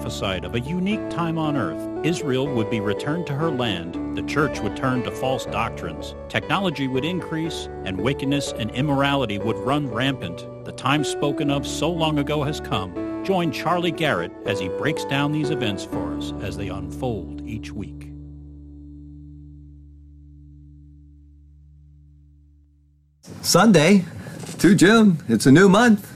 Prophesied of a unique time on earth. Israel would be returned to her land, the church would turn to false doctrines, technology would increase, and wickedness and immorality would run rampant. The time spoken of so long ago has come. Join Charlie Garrett as he breaks down these events for us as they unfold each week. Sunday, to June. It's a new month.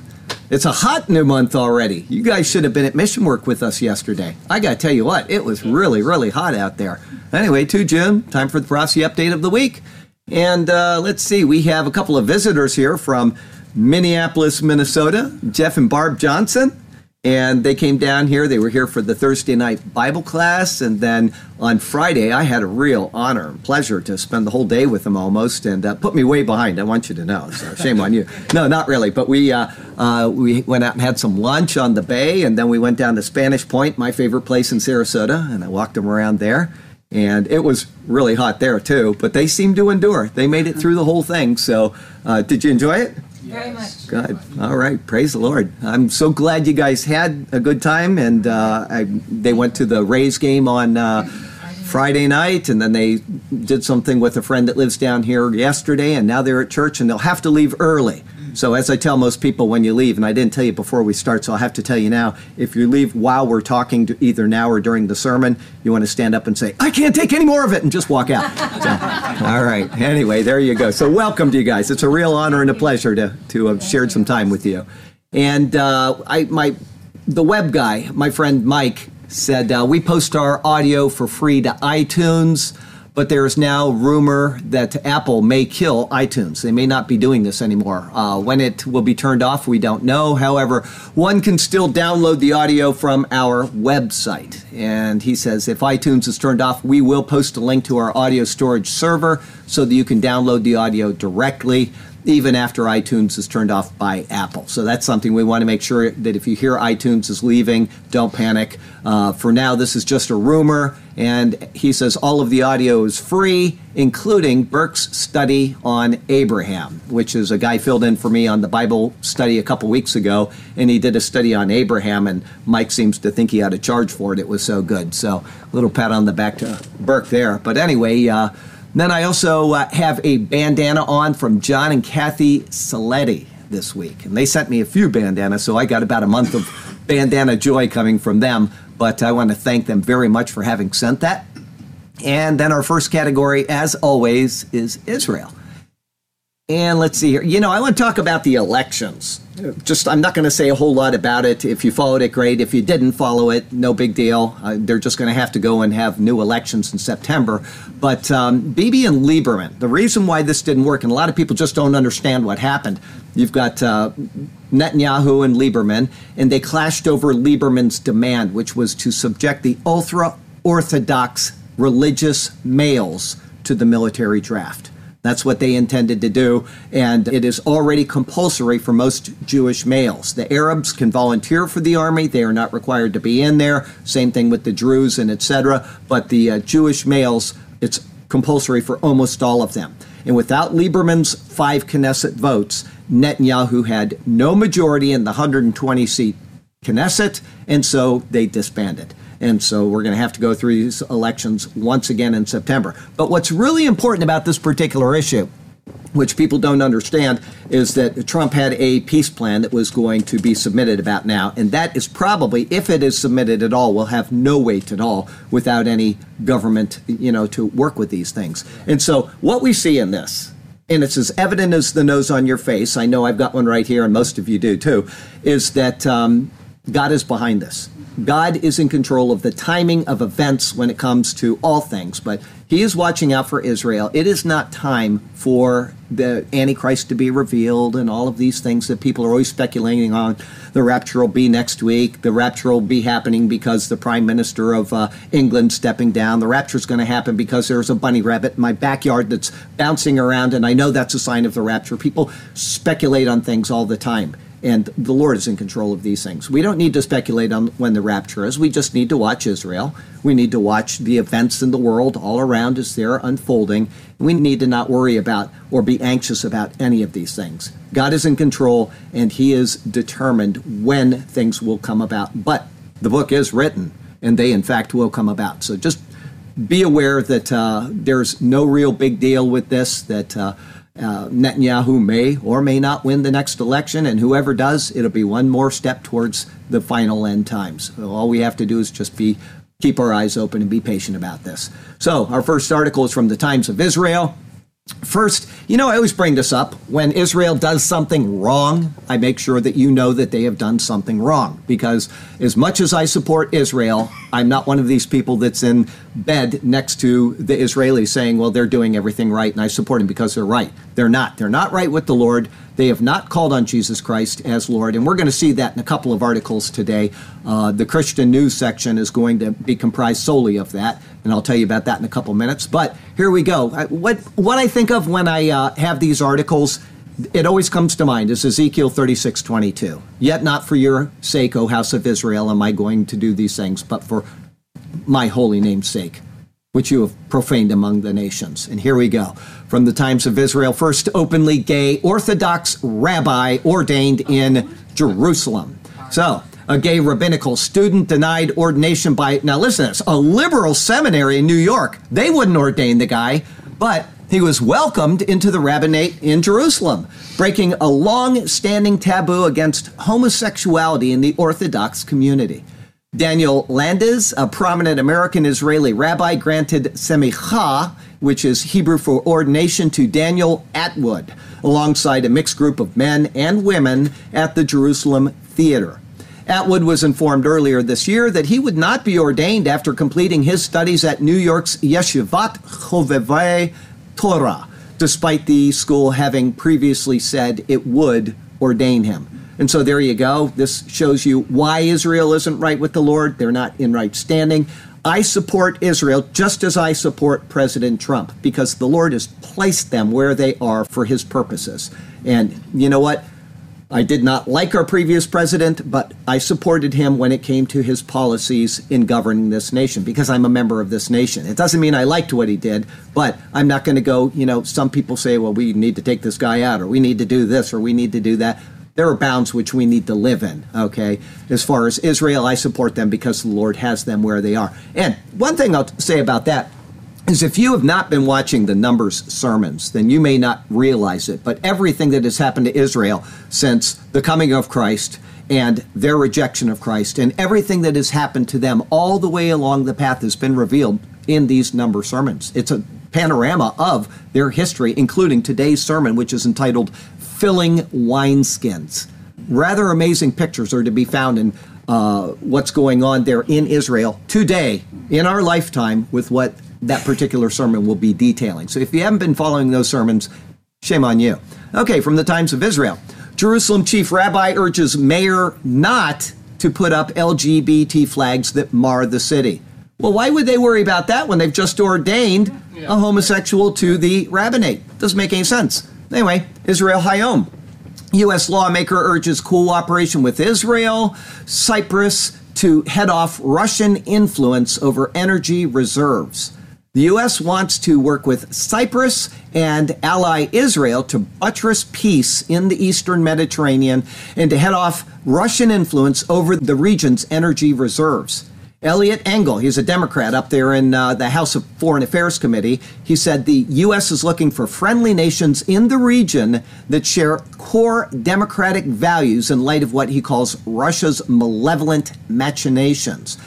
It's a hot new month already. You guys should have been at mission work with us yesterday. I got to tell you what, it was really, really hot out there. Anyway, 2 June, time for the prophecy update of the week. And uh, let's see, we have a couple of visitors here from Minneapolis, Minnesota, Jeff and Barb Johnson and they came down here. They were here for the Thursday night Bible class, and then on Friday, I had a real honor and pleasure to spend the whole day with them almost, and uh, put me way behind. I want you to know. So shame on you. No, not really. But we uh, uh, we went out and had some lunch on the bay, and then we went down to Spanish Point, my favorite place in Sarasota, and I walked them around there. And it was really hot there too, but they seemed to endure. They made it through the whole thing. So, uh, did you enjoy it? Very much. Good. All right. Praise the Lord. I'm so glad you guys had a good time, and uh, I, they went to the Rays game on uh, Friday night, and then they did something with a friend that lives down here yesterday, and now they're at church, and they'll have to leave early so, as I tell most people when you leave, and I didn't tell you before we start, so I'll have to tell you now if you leave while we're talking, to either now or during the sermon, you want to stand up and say, I can't take any more of it, and just walk out. So, all right. Anyway, there you go. So, welcome to you guys. It's a real honor and a pleasure to, to have shared some time with you. And uh, I, my, the web guy, my friend Mike, said uh, we post our audio for free to iTunes but there is now rumor that Apple may kill iTunes. They may not be doing this anymore. Uh, when it will be turned off, we don't know. However, one can still download the audio from our website. And he says if iTunes is turned off, we will post a link to our audio storage server so that you can download the audio directly even after iTunes is turned off by Apple. So that's something we want to make sure that if you hear iTunes is leaving, don't panic. Uh, for now, this is just a rumor, and he says all of the audio is free, including Burke's study on Abraham, which is a guy filled in for me on the Bible study a couple weeks ago, and he did a study on Abraham, and Mike seems to think he had to charge for it. It was so good. So, a little pat on the back to Burke there. But anyway, uh, then I also uh, have a bandana on from John and Kathy Saletti this week. And they sent me a few bandanas, so I got about a month of bandana joy coming from them. But I want to thank them very much for having sent that. And then our first category, as always, is Israel. And let's see here. You know, I want to talk about the elections. Just, I'm not going to say a whole lot about it. If you followed it, great. If you didn't follow it, no big deal. Uh, they're just going to have to go and have new elections in September. But um, Bibi and Lieberman, the reason why this didn't work, and a lot of people just don't understand what happened. You've got uh, Netanyahu and Lieberman, and they clashed over Lieberman's demand, which was to subject the ultra Orthodox religious males to the military draft. That's what they intended to do, and it is already compulsory for most Jewish males. The Arabs can volunteer for the army; they are not required to be in there. Same thing with the Druze and etc. But the uh, Jewish males, it's compulsory for almost all of them. And without Lieberman's five Knesset votes, Netanyahu had no majority in the 120 seat Knesset, and so they disbanded. And so we're going to have to go through these elections once again in September. But what's really important about this particular issue which people don't understand is that Trump had a peace plan that was going to be submitted about now, and that is probably, if it is submitted at all, will have no weight at all without any government, you know, to work with these things. And so, what we see in this, and it's as evident as the nose on your face. I know I've got one right here, and most of you do too. Is that um, God is behind this. God is in control of the timing of events when it comes to all things, but He is watching out for Israel. It is not time for the Antichrist to be revealed and all of these things that people are always speculating on. The rapture will be next week. The rapture will be happening because the Prime Minister of uh, England stepping down. The rapture is going to happen because there's a bunny rabbit in my backyard that's bouncing around, and I know that's a sign of the rapture. People speculate on things all the time and the Lord is in control of these things. We don't need to speculate on when the rapture is. We just need to watch Israel. We need to watch the events in the world all around as they're unfolding. We need to not worry about or be anxious about any of these things. God is in control and He is determined when things will come about. But the book is written, and they, in fact, will come about. So just be aware that uh, there's no real big deal with this, that uh, uh, Netanyahu may or may not win the next election, and whoever does, it'll be one more step towards the final end times. All we have to do is just be keep our eyes open and be patient about this. So our first article is from the Times of Israel. First, you know, I always bring this up. When Israel does something wrong, I make sure that you know that they have done something wrong. Because as much as I support Israel, I'm not one of these people that's in bed next to the Israelis saying, well, they're doing everything right and I support them because they're right. They're not. They're not right with the Lord. They have not called on Jesus Christ as Lord. And we're going to see that in a couple of articles today. Uh, the Christian news section is going to be comprised solely of that. And I'll tell you about that in a couple minutes. But here we go. What, what I think of when I uh, have these articles, it always comes to mind is Ezekiel 36 22. Yet not for your sake, O house of Israel, am I going to do these things, but for my holy name's sake, which you have profaned among the nations. And here we go. From the Times of Israel, first openly gay Orthodox rabbi ordained in Jerusalem. So, a gay rabbinical student denied ordination by, now listen to this, a liberal seminary in New York. They wouldn't ordain the guy, but he was welcomed into the rabbinate in Jerusalem, breaking a long standing taboo against homosexuality in the Orthodox community. Daniel Landes, a prominent American Israeli rabbi, granted semicha, which is Hebrew for ordination, to Daniel Atwood, alongside a mixed group of men and women at the Jerusalem Theater. Atwood was informed earlier this year that he would not be ordained after completing his studies at New York's Yeshivat Chovevei Torah, despite the school having previously said it would ordain him. And so there you go. This shows you why Israel isn't right with the Lord. They're not in right standing. I support Israel just as I support President Trump because the Lord has placed them where they are for his purposes. And you know what? I did not like our previous president, but I supported him when it came to his policies in governing this nation because I'm a member of this nation. It doesn't mean I liked what he did, but I'm not going to go, you know, some people say, well, we need to take this guy out or we need to do this or we need to do that there are bounds which we need to live in, okay? As far as Israel, I support them because the Lord has them where they are. And one thing I'll say about that is if you have not been watching the Numbers sermons, then you may not realize it. But everything that has happened to Israel since the coming of Christ and their rejection of Christ and everything that has happened to them all the way along the path has been revealed in these number sermons. It's a panorama of their history, including today's sermon, which is entitled filling wineskins. Rather amazing pictures are to be found in uh, what's going on there in Israel today, in our lifetime, with what that particular sermon will be detailing. So if you haven't been following those sermons, shame on you. Okay, from the Times of Israel. Jerusalem chief rabbi urges mayor not to put up LGBT flags that mar the city. Well, why would they worry about that when they've just ordained a homosexual to the rabbinate? Doesn't make any sense. Anyway, Israel Hayom. U.S. lawmaker urges cooperation with Israel, Cyprus to head off Russian influence over energy reserves. The U.S. wants to work with Cyprus and ally Israel to buttress peace in the eastern Mediterranean and to head off Russian influence over the region's energy reserves. Eliot Engel, he's a Democrat up there in uh, the House of Foreign Affairs Committee. He said the U.S. is looking for friendly nations in the region that share core democratic values in light of what he calls Russia's malevolent machinations.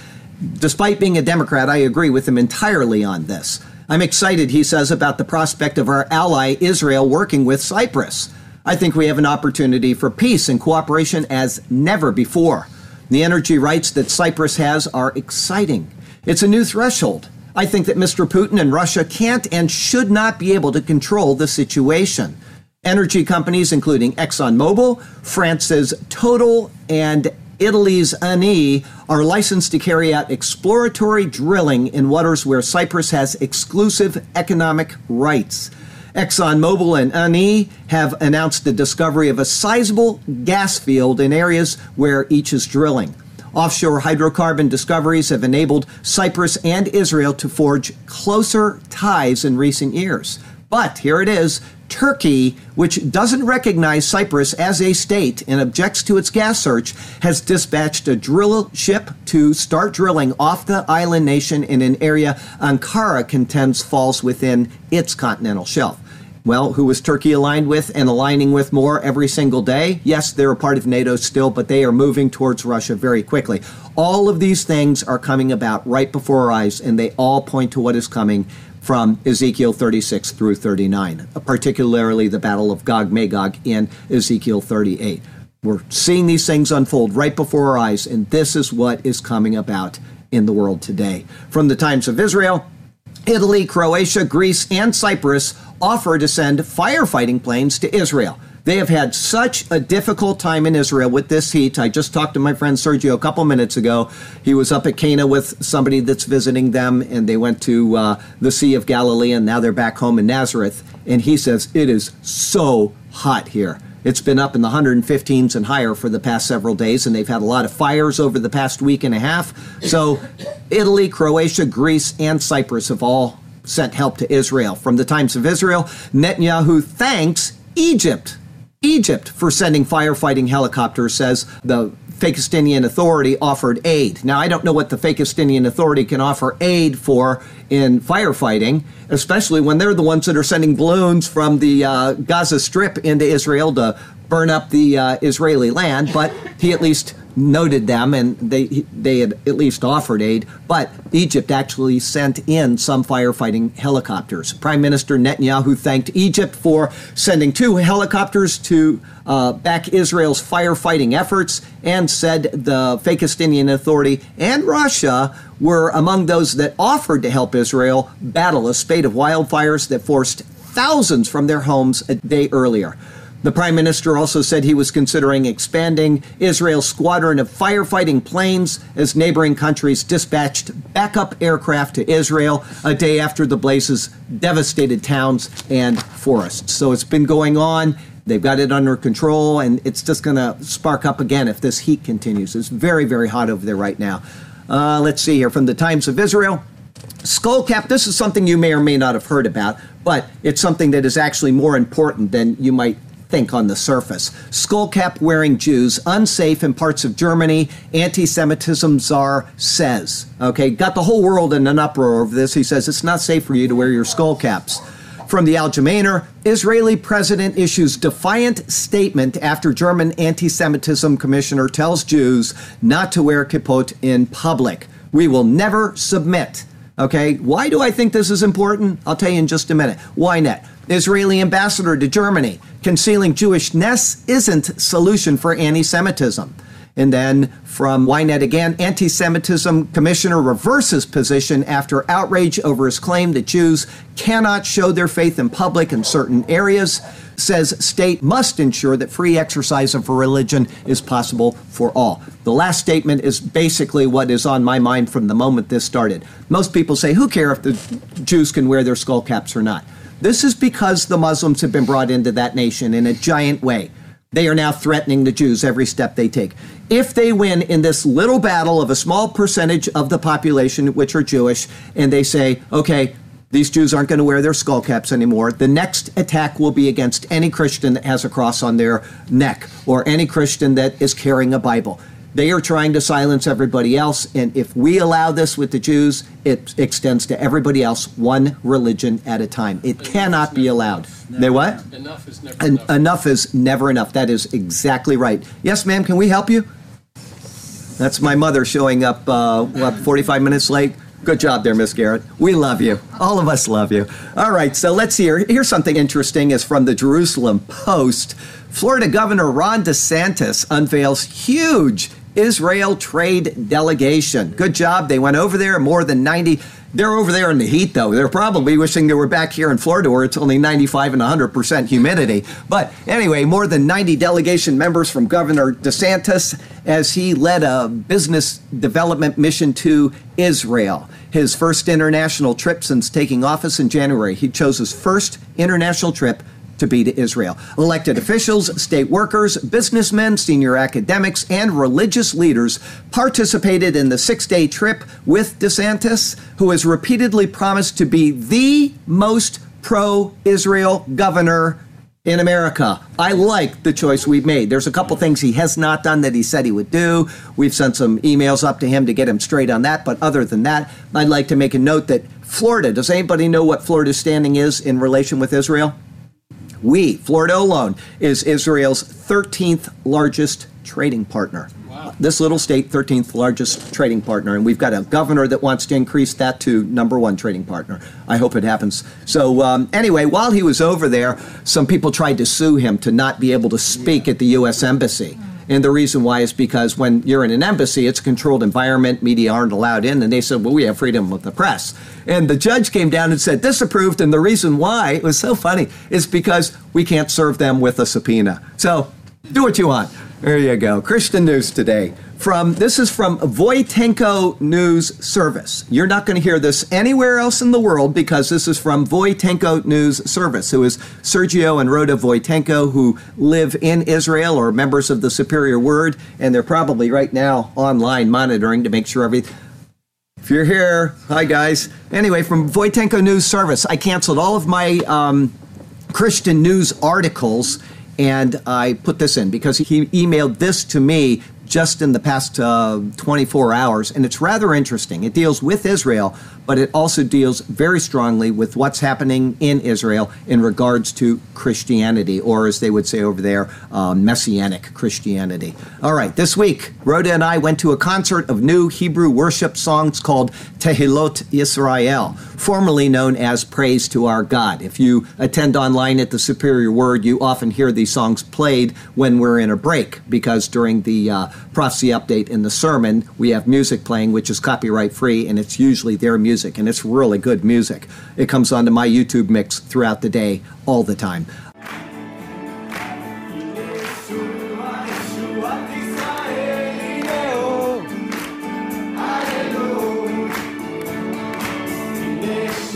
Despite being a Democrat, I agree with him entirely on this. I'm excited, he says, about the prospect of our ally Israel working with Cyprus. I think we have an opportunity for peace and cooperation as never before. The energy rights that Cyprus has are exciting. It's a new threshold. I think that Mr. Putin and Russia can't and should not be able to control the situation. Energy companies, including ExxonMobil, France's Total, and Italy's Eni, are licensed to carry out exploratory drilling in waters where Cyprus has exclusive economic rights. ExxonMobil and Eni have announced the discovery of a sizable gas field in areas where each is drilling. Offshore hydrocarbon discoveries have enabled Cyprus and Israel to forge closer ties in recent years. But here it is Turkey, which doesn't recognize Cyprus as a state and objects to its gas search, has dispatched a drill ship to start drilling off the island nation in an area Ankara contends falls within its continental shelf. Well, who is Turkey aligned with and aligning with more every single day? Yes, they're a part of NATO still, but they are moving towards Russia very quickly. All of these things are coming about right before our eyes, and they all point to what is coming from Ezekiel 36 through 39, particularly the Battle of Gog Magog in Ezekiel 38. We're seeing these things unfold right before our eyes, and this is what is coming about in the world today. From the times of Israel, Italy, Croatia, Greece, and Cyprus offer to send firefighting planes to Israel. They have had such a difficult time in Israel with this heat. I just talked to my friend Sergio a couple minutes ago. He was up at Cana with somebody that's visiting them, and they went to uh, the Sea of Galilee, and now they're back home in Nazareth. And he says, It is so hot here. It's been up in the 115s and higher for the past several days, and they've had a lot of fires over the past week and a half. So, Italy, Croatia, Greece, and Cyprus have all sent help to Israel. From the Times of Israel, Netanyahu thanks Egypt. Egypt for sending firefighting helicopters, says the Fakistinian Authority offered aid. Now, I don't know what the Fakistinian Authority can offer aid for in firefighting, especially when they're the ones that are sending balloons from the uh, Gaza Strip into Israel to burn up the uh, Israeli land. But he at least noted them and they they had at least offered aid. But Egypt actually sent in some firefighting helicopters. Prime Minister Netanyahu thanked Egypt for sending two helicopters to uh, back Israel's firefighting efforts and said the Fakistinian Authority and Russia were among those that offered to help Israel battle a spate of wildfires that forced thousands from their homes a day earlier. The prime minister also said he was considering expanding Israel's squadron of firefighting planes as neighboring countries dispatched backup aircraft to Israel a day after the blazes devastated towns and forests. So it's been going on. They've got it under control, and it's just going to spark up again if this heat continues. It's very, very hot over there right now. Uh, let's see here from the Times of Israel. Skullcap, this is something you may or may not have heard about, but it's something that is actually more important than you might think on the surface. Skullcap wearing Jews unsafe in parts of Germany, anti Semitism czar says. Okay, got the whole world in an uproar over this. He says it's not safe for you to wear your skull caps. From the Al Algemeiner, Israeli president issues defiant statement after German anti Semitism commissioner tells Jews not to wear kippot in public. We will never submit. Okay, why do I think this is important? I'll tell you in just a minute. Why not? Israeli ambassador to Germany. Concealing Jewishness isn't solution for anti-Semitism. And then from Ynet again, anti Semitism commissioner reverses position after outrage over his claim that Jews cannot show their faith in public in certain areas. Says state must ensure that free exercise of religion is possible for all. The last statement is basically what is on my mind from the moment this started. Most people say, who care if the Jews can wear their skull caps or not? This is because the Muslims have been brought into that nation in a giant way. They are now threatening the Jews every step they take. If they win in this little battle of a small percentage of the population, which are Jewish, and they say, okay, these Jews aren't going to wear their skull caps anymore. The next attack will be against any Christian that has a cross on their neck or any Christian that is carrying a Bible. They are trying to silence everybody else. And if we allow this with the Jews, it extends to everybody else, one religion at a time. It enough cannot be allowed. They what? Enough is never En- enough. Enough is never enough. That is exactly right. Yes, ma'am, can we help you? That's my mother showing up, uh, what, 45 minutes late? Good job there, Miss Garrett. We love you. All of us love you. All right, so let's hear. Here's something interesting is from the Jerusalem Post. Florida Governor Ron DeSantis unveils huge Israel trade delegation. Good job. They went over there, more than 90. They're over there in the heat, though. They're probably wishing they were back here in Florida where it's only 95 and 100% humidity. But anyway, more than 90 delegation members from Governor DeSantis as he led a business development mission to Israel. His first international trip since taking office in January. He chose his first international trip to be to Israel. Elected officials, state workers, businessmen, senior academics, and religious leaders participated in the six day trip with DeSantis, who has repeatedly promised to be the most pro Israel governor in America. I like the choice we've made. There's a couple things he has not done that he said he would do. We've sent some emails up to him to get him straight on that. But other than that, I'd like to make a note that Florida, does anybody know what Florida's standing is in relation with Israel? We, Florida alone, is Israel's 13th largest trading partner. Wow. This little state, 13th largest trading partner, and we've got a governor that wants to increase that to number one trading partner. I hope it happens. So, um, anyway, while he was over there, some people tried to sue him to not be able to speak at the U.S. Embassy. And the reason why is because when you're in an embassy, it's a controlled environment, media aren't allowed in. And they said, well, we have freedom of the press. And the judge came down and said, disapproved. And the reason why, it was so funny, is because we can't serve them with a subpoena. So do what you want. There you go. Christian news today. From this is from Voitenko News Service. You're not going to hear this anywhere else in the world because this is from Voitenko News Service, who is Sergio and Rhoda Voitenko, who live in Israel or members of the Superior Word, and they're probably right now online monitoring to make sure everything. If you're here, hi guys. Anyway, from Voitenko News Service, I canceled all of my um, Christian news articles and I put this in because he emailed this to me just in the past uh, 24 hours, and it's rather interesting. It deals with Israel, but it also deals very strongly with what's happening in Israel in regards to Christianity, or as they would say over there, uh, Messianic Christianity. All right, this week, Rhoda and I went to a concert of new Hebrew worship songs called Tehilot Israel, formerly known as Praise to Our God. If you attend online at the Superior Word, you often hear these songs played when we're in a break, because during the uh, prophecy update in the sermon, we have music playing, which is copyright free, and it's usually their music and it's really good music. It comes onto my YouTube mix throughout the day, all the time.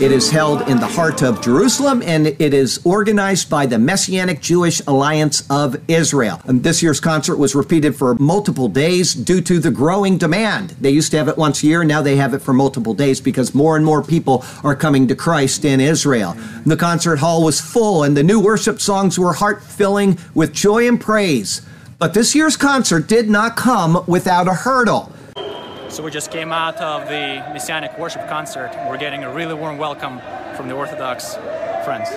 It is held in the heart of Jerusalem and it is organized by the Messianic Jewish Alliance of Israel. And this year's concert was repeated for multiple days due to the growing demand. They used to have it once a year, now they have it for multiple days because more and more people are coming to Christ in Israel. The concert hall was full and the new worship songs were heart filling with joy and praise. But this year's concert did not come without a hurdle. So we just came out of the Messianic worship concert. We're getting a really warm welcome from the Orthodox friends.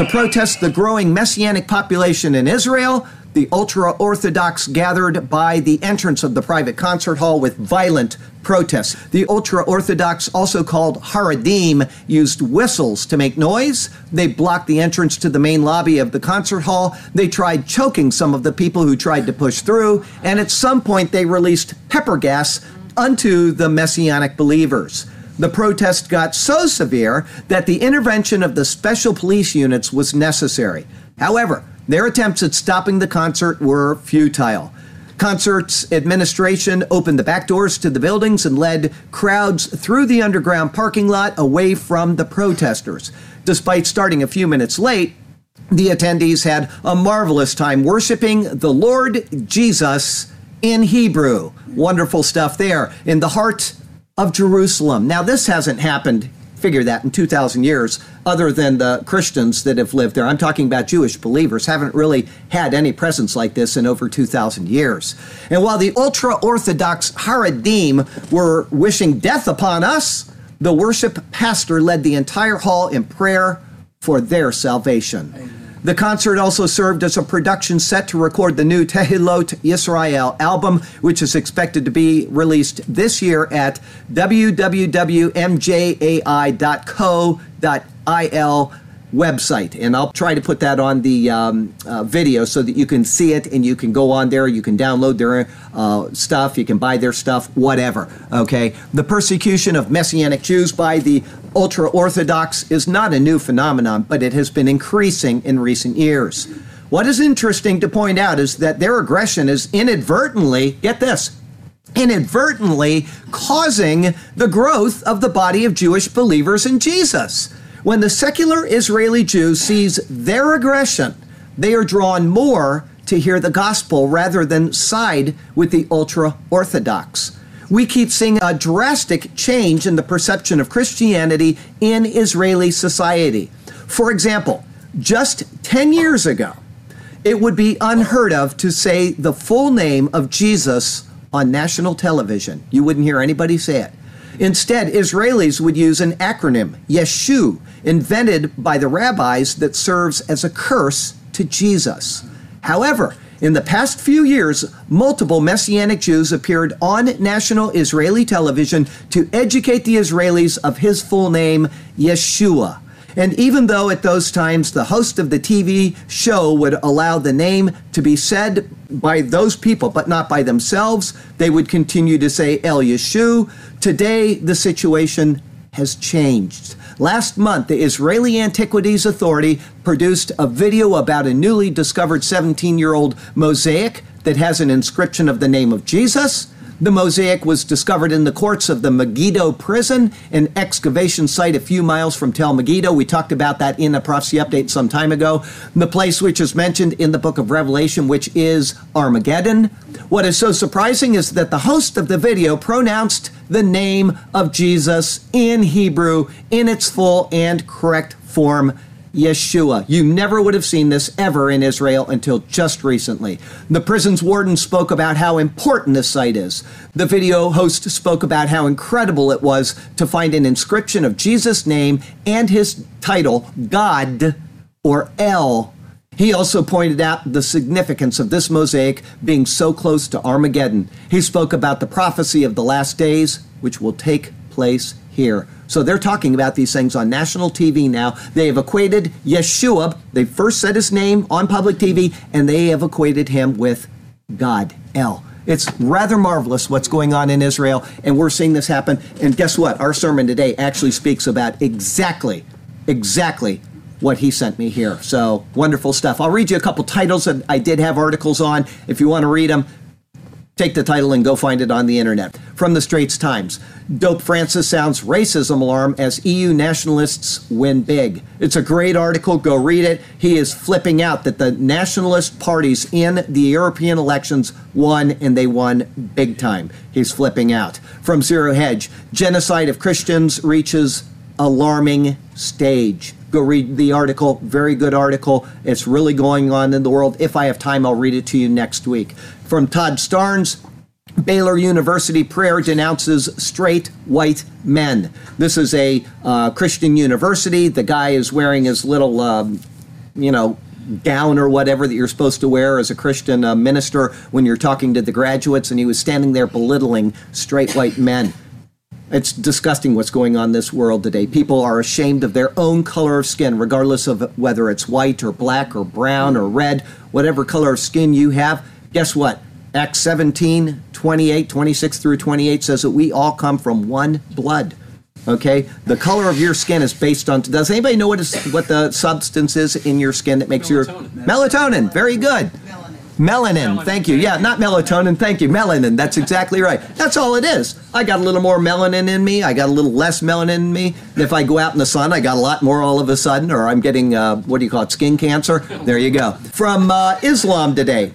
To protest the growing Messianic population in Israel, the ultra Orthodox gathered by the entrance of the private concert hall with violent protests. The ultra Orthodox, also called Haredim, used whistles to make noise. They blocked the entrance to the main lobby of the concert hall. They tried choking some of the people who tried to push through. And at some point, they released pepper gas unto the Messianic believers. The protest got so severe that the intervention of the special police units was necessary. However, their attempts at stopping the concert were futile. Concert's administration opened the back doors to the buildings and led crowds through the underground parking lot away from the protesters. Despite starting a few minutes late, the attendees had a marvelous time worshiping the Lord Jesus in Hebrew. Wonderful stuff there. In the heart of Jerusalem. Now, this hasn't happened, figure that, in 2,000 years, other than the Christians that have lived there. I'm talking about Jewish believers, haven't really had any presence like this in over 2,000 years. And while the ultra Orthodox Haredim were wishing death upon us, the worship pastor led the entire hall in prayer for their salvation. Amen. The concert also served as a production set to record the new Tehilot Yisrael album, which is expected to be released this year at www.mjai.co.il website. And I'll try to put that on the um, uh, video so that you can see it and you can go on there. You can download their uh, stuff. You can buy their stuff, whatever. Okay. The persecution of Messianic Jews by the ultra Orthodox is not a new phenomenon, but it has been increasing in recent years. What is interesting to point out is that their aggression is inadvertently, get this, inadvertently causing the growth of the body of Jewish believers in Jesus. When the secular Israeli Jew sees their aggression, they are drawn more to hear the gospel rather than side with the ultra Orthodox. We keep seeing a drastic change in the perception of Christianity in Israeli society. For example, just 10 years ago, it would be unheard of to say the full name of Jesus on national television. You wouldn't hear anybody say it. Instead, Israelis would use an acronym, Yeshu, invented by the rabbis that serves as a curse to Jesus. However, in the past few years, multiple Messianic Jews appeared on national Israeli television to educate the Israelis of his full name, Yeshua. And even though at those times the host of the TV show would allow the name to be said by those people, but not by themselves, they would continue to say El Yeshu. Today, the situation has changed. Last month, the Israeli Antiquities Authority produced a video about a newly discovered 17 year old mosaic that has an inscription of the name of Jesus. The mosaic was discovered in the courts of the Megiddo prison, an excavation site a few miles from Tel Megiddo. We talked about that in a prophecy update some time ago. The place which is mentioned in the book of Revelation, which is Armageddon. What is so surprising is that the host of the video pronounced the name of Jesus in Hebrew in its full and correct form Yeshua. You never would have seen this ever in Israel until just recently. The prison's warden spoke about how important this site is. The video host spoke about how incredible it was to find an inscription of Jesus' name and his title, God or El. He also pointed out the significance of this mosaic being so close to Armageddon. He spoke about the prophecy of the last days, which will take place here. So they're talking about these things on national TV now. They have equated Yeshua, they first said his name on public TV, and they have equated him with God, El. It's rather marvelous what's going on in Israel, and we're seeing this happen. And guess what? Our sermon today actually speaks about exactly, exactly what he sent me here. So wonderful stuff. I'll read you a couple titles that I did have articles on. If you want to read them, Take the title and go find it on the internet. From the Straits Times Dope Francis sounds racism alarm as EU nationalists win big. It's a great article. Go read it. He is flipping out that the nationalist parties in the European elections won and they won big time. He's flipping out. From Zero Hedge Genocide of Christians reaches alarming stage. Go read the article. Very good article. It's really going on in the world. If I have time, I'll read it to you next week. From Todd Starnes, Baylor University prayer denounces straight white men. This is a uh, Christian university. The guy is wearing his little, um, you know, gown or whatever that you're supposed to wear as a Christian uh, minister when you're talking to the graduates, and he was standing there belittling straight white men. It's disgusting what's going on in this world today. People are ashamed of their own color of skin, regardless of whether it's white or black or brown or red, whatever color of skin you have. Guess what? Acts 17, 28, 26 through 28 says that we all come from one blood. Okay? The color of your skin is based on. Does anybody know what, is, what the substance is in your skin that makes melatonin. your. Melatonin. Very good. Melanin. melanin. Thank you. Yeah, not melatonin. Thank you. Melanin. That's exactly right. That's all it is. I got a little more melanin in me. I got a little less melanin in me. If I go out in the sun, I got a lot more all of a sudden, or I'm getting, uh, what do you call it, skin cancer. There you go. From uh, Islam today.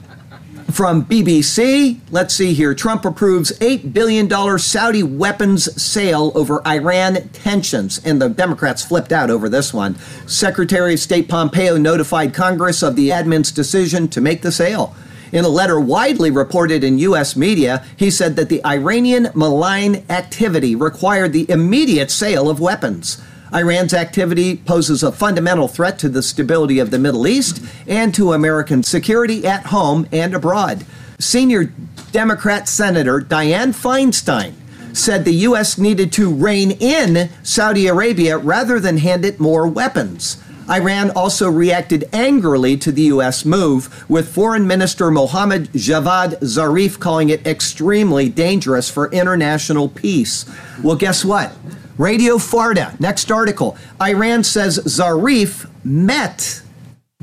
From BBC, let's see here. Trump approves $8 billion Saudi weapons sale over Iran tensions, and the Democrats flipped out over this one. Secretary of State Pompeo notified Congress of the admin's decision to make the sale. In a letter widely reported in U.S. media, he said that the Iranian malign activity required the immediate sale of weapons. Iran's activity poses a fundamental threat to the stability of the Middle East and to American security at home and abroad. Senior Democrat Senator Dianne Feinstein said the U.S. needed to rein in Saudi Arabia rather than hand it more weapons. Iran also reacted angrily to the U.S. move, with Foreign Minister Mohammad Javad Zarif calling it extremely dangerous for international peace. Well, guess what? Radio Farda, next article. Iran says Zarif met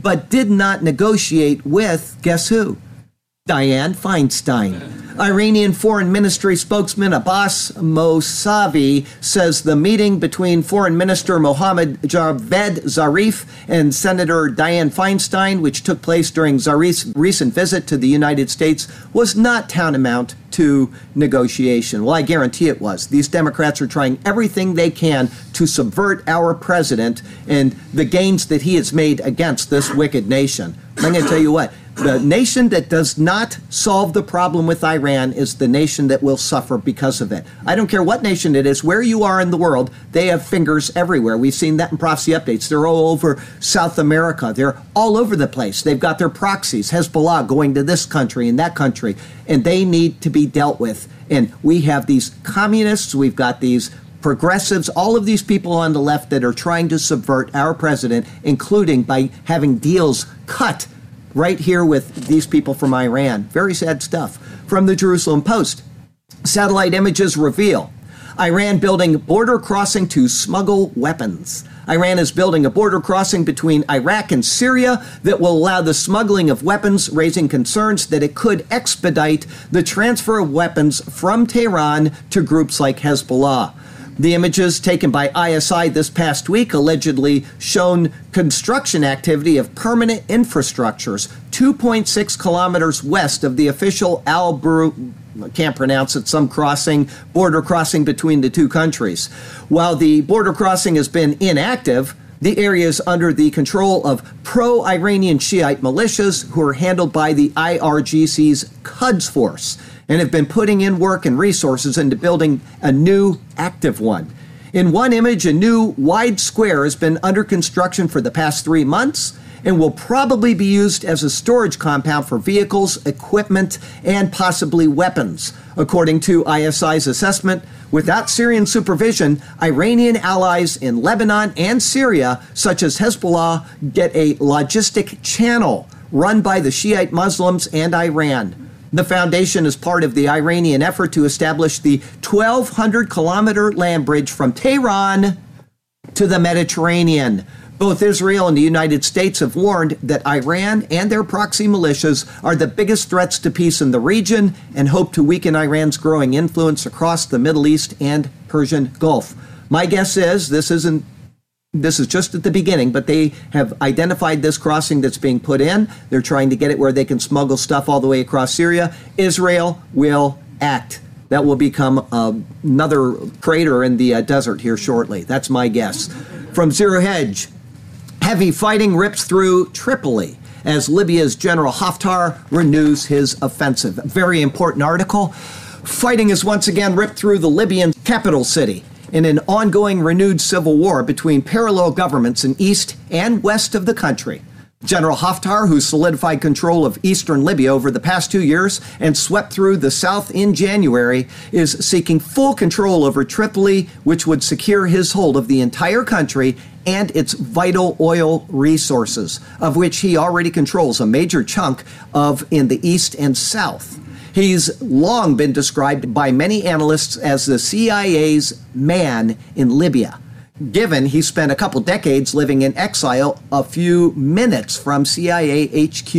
but did not negotiate with, guess who? Dianne Feinstein. Iranian Foreign Ministry spokesman Abbas Mousavi says the meeting between Foreign Minister Mohammad Javad Zarif and Senator Dianne Feinstein, which took place during Zarif's recent visit to the United States, was not tantamount to negotiation. Well, I guarantee it was. These Democrats are trying everything they can to subvert our president and the gains that he has made against this wicked nation. I'm going to tell you what the nation that does not solve the problem with Iran is the nation that will suffer because of it. I don't care what nation it is, where you are in the world, they have fingers everywhere. We've seen that in prophecy updates. They're all over South America. They're all over the place. They've got their proxies, Hezbollah going to this country and that country, and they need to be dealt with. And we have these communists, we've got these progressives, all of these people on the left that are trying to subvert our president, including by having deals cut right here with these people from Iran. Very sad stuff. From the Jerusalem Post satellite images reveal Iran building border crossing to smuggle weapons. Iran is building a border crossing between Iraq and Syria that will allow the smuggling of weapons, raising concerns that it could expedite the transfer of weapons from Tehran to groups like Hezbollah. The images taken by ISI this past week allegedly shown construction activity of permanent infrastructures 2.6 kilometers west of the official Al Buru can't pronounce it, some crossing, border crossing between the two countries. While the border crossing has been inactive, the area is under the control of pro Iranian Shiite militias who are handled by the IRGC's Quds Force and have been putting in work and resources into building a new active one. In one image, a new wide square has been under construction for the past three months and will probably be used as a storage compound for vehicles, equipment, and possibly weapons. According to ISI's assessment, without Syrian supervision, Iranian allies in Lebanon and Syria, such as Hezbollah, get a logistic channel run by the Shiite Muslims and Iran. The foundation is part of the Iranian effort to establish the 1,200 kilometer land bridge from Tehran to the Mediterranean. Both Israel and the United States have warned that Iran and their proxy militias are the biggest threats to peace in the region and hope to weaken Iran's growing influence across the Middle East and Persian Gulf. My guess is this isn't this is just at the beginning, but they have identified this crossing that's being put in. They're trying to get it where they can smuggle stuff all the way across Syria. Israel will act. That will become uh, another crater in the uh, desert here shortly. That's my guess. From Zero Hedge, heavy fighting rips through Tripoli as Libya's General Haftar renews his offensive. Very important article. Fighting is once again ripped through the Libyan capital city in an ongoing renewed civil war between parallel governments in east and west of the country. General Haftar, who solidified control of eastern Libya over the past two years and swept through the south in January, is seeking full control over Tripoli, which would secure his hold of the entire country and its vital oil resources, of which he already controls a major chunk of in the east and south. He's long been described by many analysts as the CIA's man in Libya. Given he spent a couple decades living in exile a few minutes from CIA HQ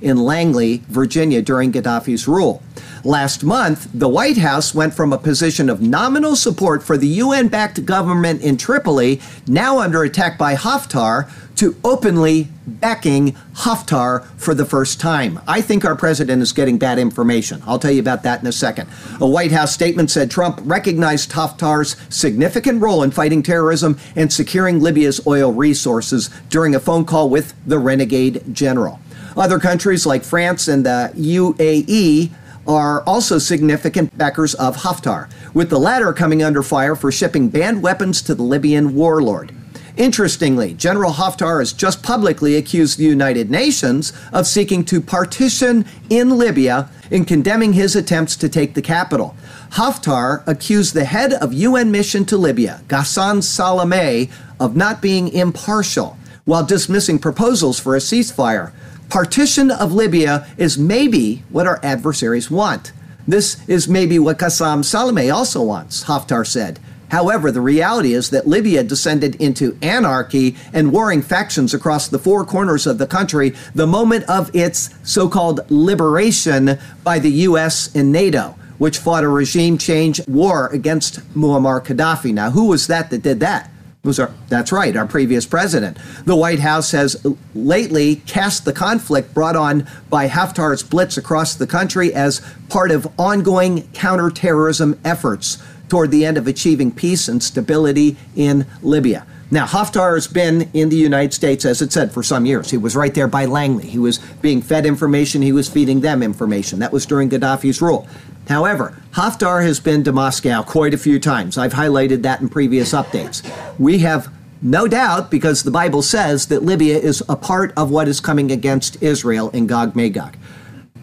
in Langley, Virginia during Gaddafi's rule. Last month, the White House went from a position of nominal support for the UN backed government in Tripoli, now under attack by Haftar, to openly backing Haftar for the first time. I think our president is getting bad information. I'll tell you about that in a second. A White House statement said Trump recognized Haftar's significant role in fighting terrorism and securing Libya's oil resources during a phone call with the renegade general. Other countries like France and the UAE are also significant backers of Haftar, with the latter coming under fire for shipping banned weapons to the Libyan warlord. Interestingly, General Haftar has just publicly accused the United Nations of seeking to partition in Libya in condemning his attempts to take the capital. Haftar accused the head of UN mission to Libya, Ghassan Salameh, of not being impartial while dismissing proposals for a ceasefire. Partition of Libya is maybe what our adversaries want. This is maybe what Ghassan Salameh also wants, Haftar said. However, the reality is that Libya descended into anarchy and warring factions across the four corners of the country the moment of its so called liberation by the U.S. and NATO, which fought a regime change war against Muammar Gaddafi. Now, who was that that did that? Was our, that's right, our previous president. The White House has lately cast the conflict brought on by Haftar's blitz across the country as part of ongoing counterterrorism efforts toward the end of achieving peace and stability in Libya. Now, Haftar has been in the United States, as it said, for some years. He was right there by Langley. He was being fed information, he was feeding them information. That was during Gaddafi's rule. However, Haftar has been to Moscow quite a few times. I've highlighted that in previous updates. We have no doubt, because the Bible says that Libya is a part of what is coming against Israel in Gog Magog.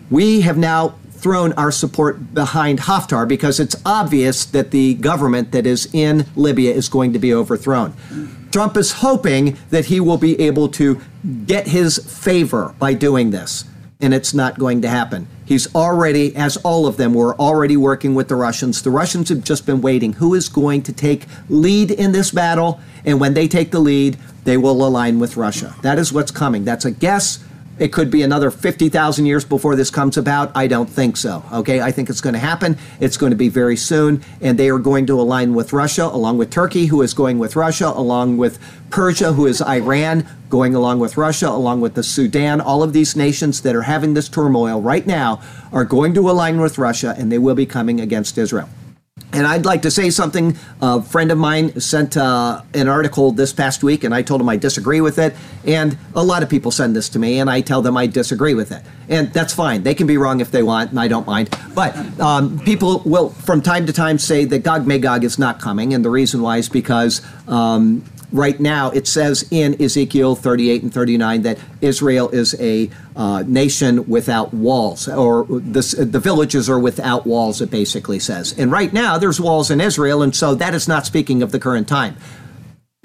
We have now thrown our support behind Haftar because it's obvious that the government that is in Libya is going to be overthrown. Trump is hoping that he will be able to get his favor by doing this, and it's not going to happen. He's already, as all of them were already working with the Russians. The Russians have just been waiting. Who is going to take lead in this battle? And when they take the lead, they will align with Russia. That is what's coming. That's a guess. It could be another 50,000 years before this comes about. I don't think so. Okay, I think it's going to happen. It's going to be very soon. And they are going to align with Russia, along with Turkey, who is going with Russia, along with Persia, who is Iran, going along with Russia, along with the Sudan. All of these nations that are having this turmoil right now are going to align with Russia, and they will be coming against Israel. And I'd like to say something. A friend of mine sent uh, an article this past week, and I told him I disagree with it. And a lot of people send this to me, and I tell them I disagree with it. And that's fine. They can be wrong if they want, and I don't mind. But um, people will, from time to time, say that Gog Magog is not coming. And the reason why is because um, right now it says in Ezekiel 38 and 39 that Israel is a uh, nation without walls, or the, the villages are without walls, it basically says. And right now there's walls in Israel, and so that is not speaking of the current time.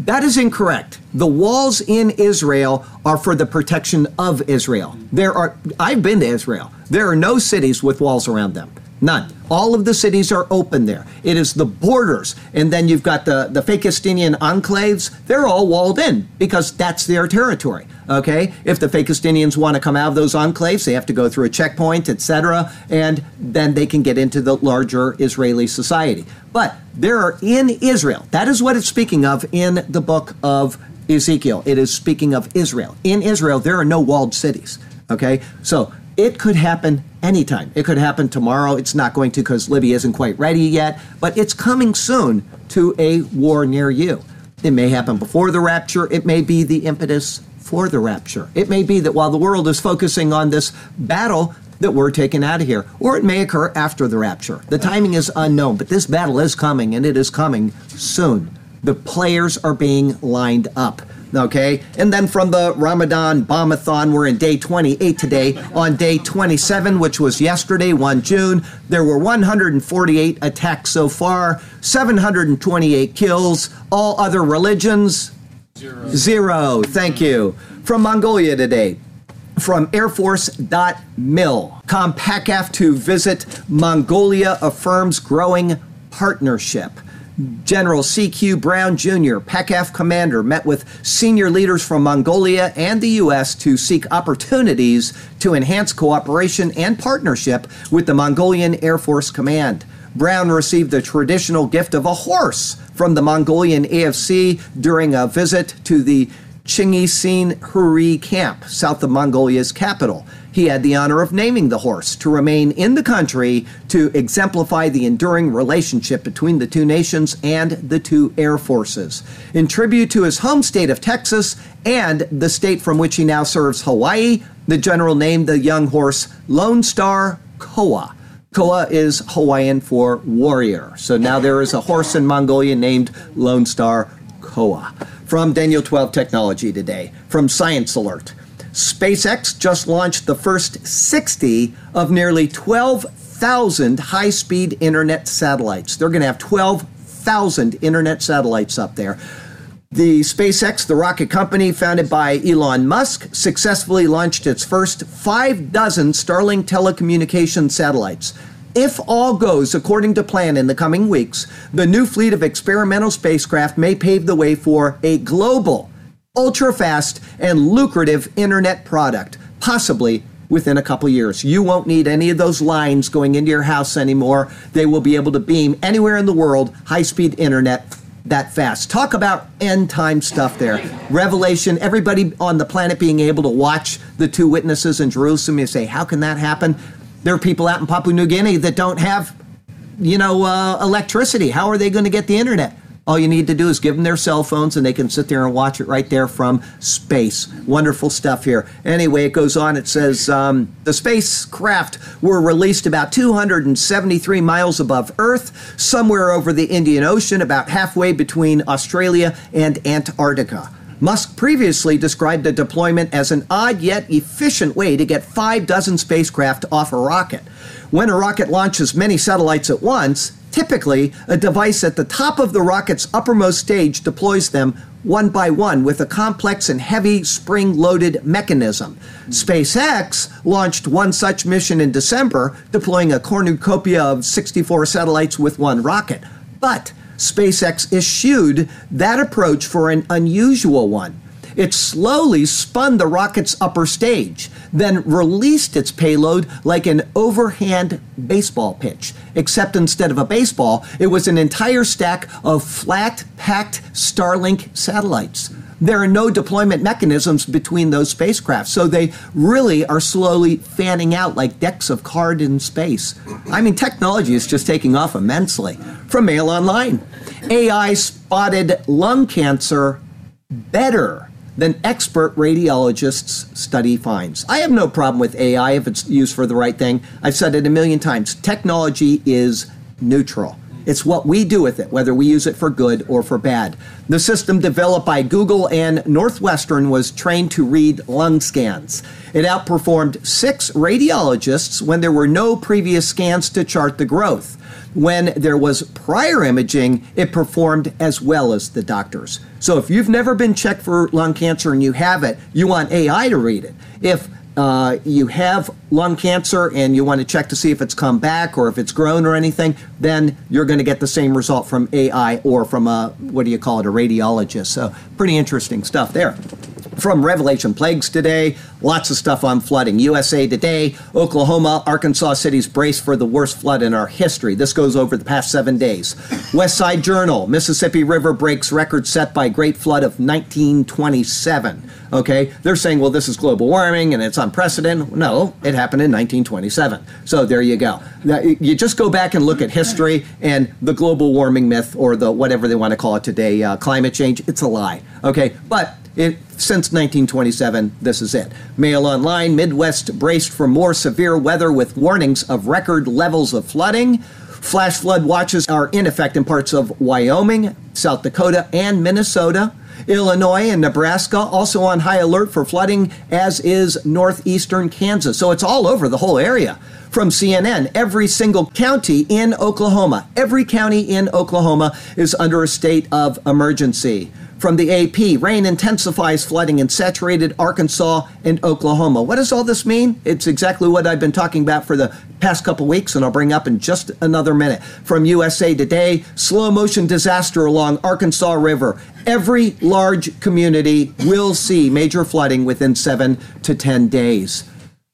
That is incorrect. The walls in Israel are for the protection of Israel. There are I've been to Israel. There are no cities with walls around them. None. All of the cities are open there. It is the borders. And then you've got the, the Fakistinian enclaves. They're all walled in because that's their territory. Okay? If the Fakistinians want to come out of those enclaves, they have to go through a checkpoint, etc. And then they can get into the larger Israeli society. But there are in Israel. That is what it's speaking of in the book of Ezekiel. It is speaking of Israel. In Israel, there are no walled cities. Okay? So it could happen anytime. It could happen tomorrow. It's not going to because Libya isn't quite ready yet, but it's coming soon to a war near you. It may happen before the rapture. It may be the impetus for the rapture. It may be that while the world is focusing on this battle, that we're taken out of here. Or it may occur after the rapture. The timing is unknown, but this battle is coming and it is coming soon. The players are being lined up. Okay, and then from the Ramadan Bombathon, we're in day 28 today. On day 27, which was yesterday, 1 June, there were 148 attacks so far, 728 kills. All other religions? Zero. Zero. Thank you. From Mongolia today from airforce.mil. COMPACAF to visit Mongolia affirms growing partnership. General C.Q. Brown Jr., PACAF commander, met with senior leaders from Mongolia and the U.S. to seek opportunities to enhance cooperation and partnership with the Mongolian Air Force Command. Brown received the traditional gift of a horse from the Mongolian AFC during a visit to the Chingisin Huri camp, south of Mongolia's capital. He had the honor of naming the horse to remain in the country to exemplify the enduring relationship between the two nations and the two air forces. In tribute to his home state of Texas and the state from which he now serves, Hawaii, the general named the young horse Lone Star Koa. Koa is Hawaiian for warrior. So now there is a horse in Mongolia named Lone Star Koa. From Daniel 12 Technology today, from Science Alert. SpaceX just launched the first 60 of nearly 12,000 high speed internet satellites. They're going to have 12,000 internet satellites up there. The SpaceX, the rocket company founded by Elon Musk, successfully launched its first five dozen Starlink telecommunication satellites. If all goes according to plan in the coming weeks, the new fleet of experimental spacecraft may pave the way for a global, ultra fast, and lucrative internet product, possibly within a couple years. You won't need any of those lines going into your house anymore. They will be able to beam anywhere in the world high speed internet that fast. Talk about end time stuff there. Revelation, everybody on the planet being able to watch the two witnesses in Jerusalem. You say, how can that happen? There are people out in Papua New Guinea that don't have, you know, uh, electricity. How are they going to get the internet? All you need to do is give them their cell phones and they can sit there and watch it right there from space. Wonderful stuff here. Anyway, it goes on. It says um, the spacecraft were released about 273 miles above Earth, somewhere over the Indian Ocean, about halfway between Australia and Antarctica. Musk previously described the deployment as an odd yet efficient way to get five dozen spacecraft off a rocket. When a rocket launches many satellites at once, Typically, a device at the top of the rocket's uppermost stage deploys them one by one with a complex and heavy spring loaded mechanism. SpaceX launched one such mission in December, deploying a cornucopia of 64 satellites with one rocket. But SpaceX eschewed that approach for an unusual one. It slowly spun the rocket's upper stage, then released its payload like an overhand baseball pitch. Except instead of a baseball, it was an entire stack of flat, packed Starlink satellites. There are no deployment mechanisms between those spacecraft, so they really are slowly fanning out like decks of cards in space. I mean, technology is just taking off immensely. From Mail Online, AI spotted lung cancer better than expert radiologists' study finds. I have no problem with AI if it's used for the right thing. I've said it a million times. Technology is neutral. It's what we do with it, whether we use it for good or for bad. The system developed by Google and Northwestern was trained to read lung scans. It outperformed six radiologists when there were no previous scans to chart the growth. When there was prior imaging, it performed as well as the doctors. So if you've never been checked for lung cancer and you have it, you want AI to read it. If uh, you have lung cancer and you want to check to see if it's come back or if it's grown or anything, then you're going to get the same result from AI or from a, what do you call it, a radiologist. So, pretty interesting stuff there from Revelation Plagues today. Lots of stuff on flooding. USA Today, Oklahoma, Arkansas cities brace for the worst flood in our history. This goes over the past seven days. West Side Journal, Mississippi River breaks record set by Great Flood of 1927. Okay, they're saying, well, this is global warming and it's unprecedented. No, it happened in 1927. So there you go. You just go back and look at history and the global warming myth or the whatever they want to call it today, uh, climate change. It's a lie. Okay, but it, since 1927, this is it. Mail Online Midwest braced for more severe weather with warnings of record levels of flooding. Flash flood watches are in effect in parts of Wyoming, South Dakota, and Minnesota. Illinois and Nebraska also on high alert for flooding, as is northeastern Kansas. So it's all over the whole area. From CNN, every single county in Oklahoma, every county in Oklahoma is under a state of emergency. From the AP, rain intensifies flooding in saturated Arkansas and Oklahoma. What does all this mean? It's exactly what I've been talking about for the past couple weeks, and I'll bring up in just another minute. From USA Today, slow motion disaster along Arkansas River. Every large community will see major flooding within seven to 10 days.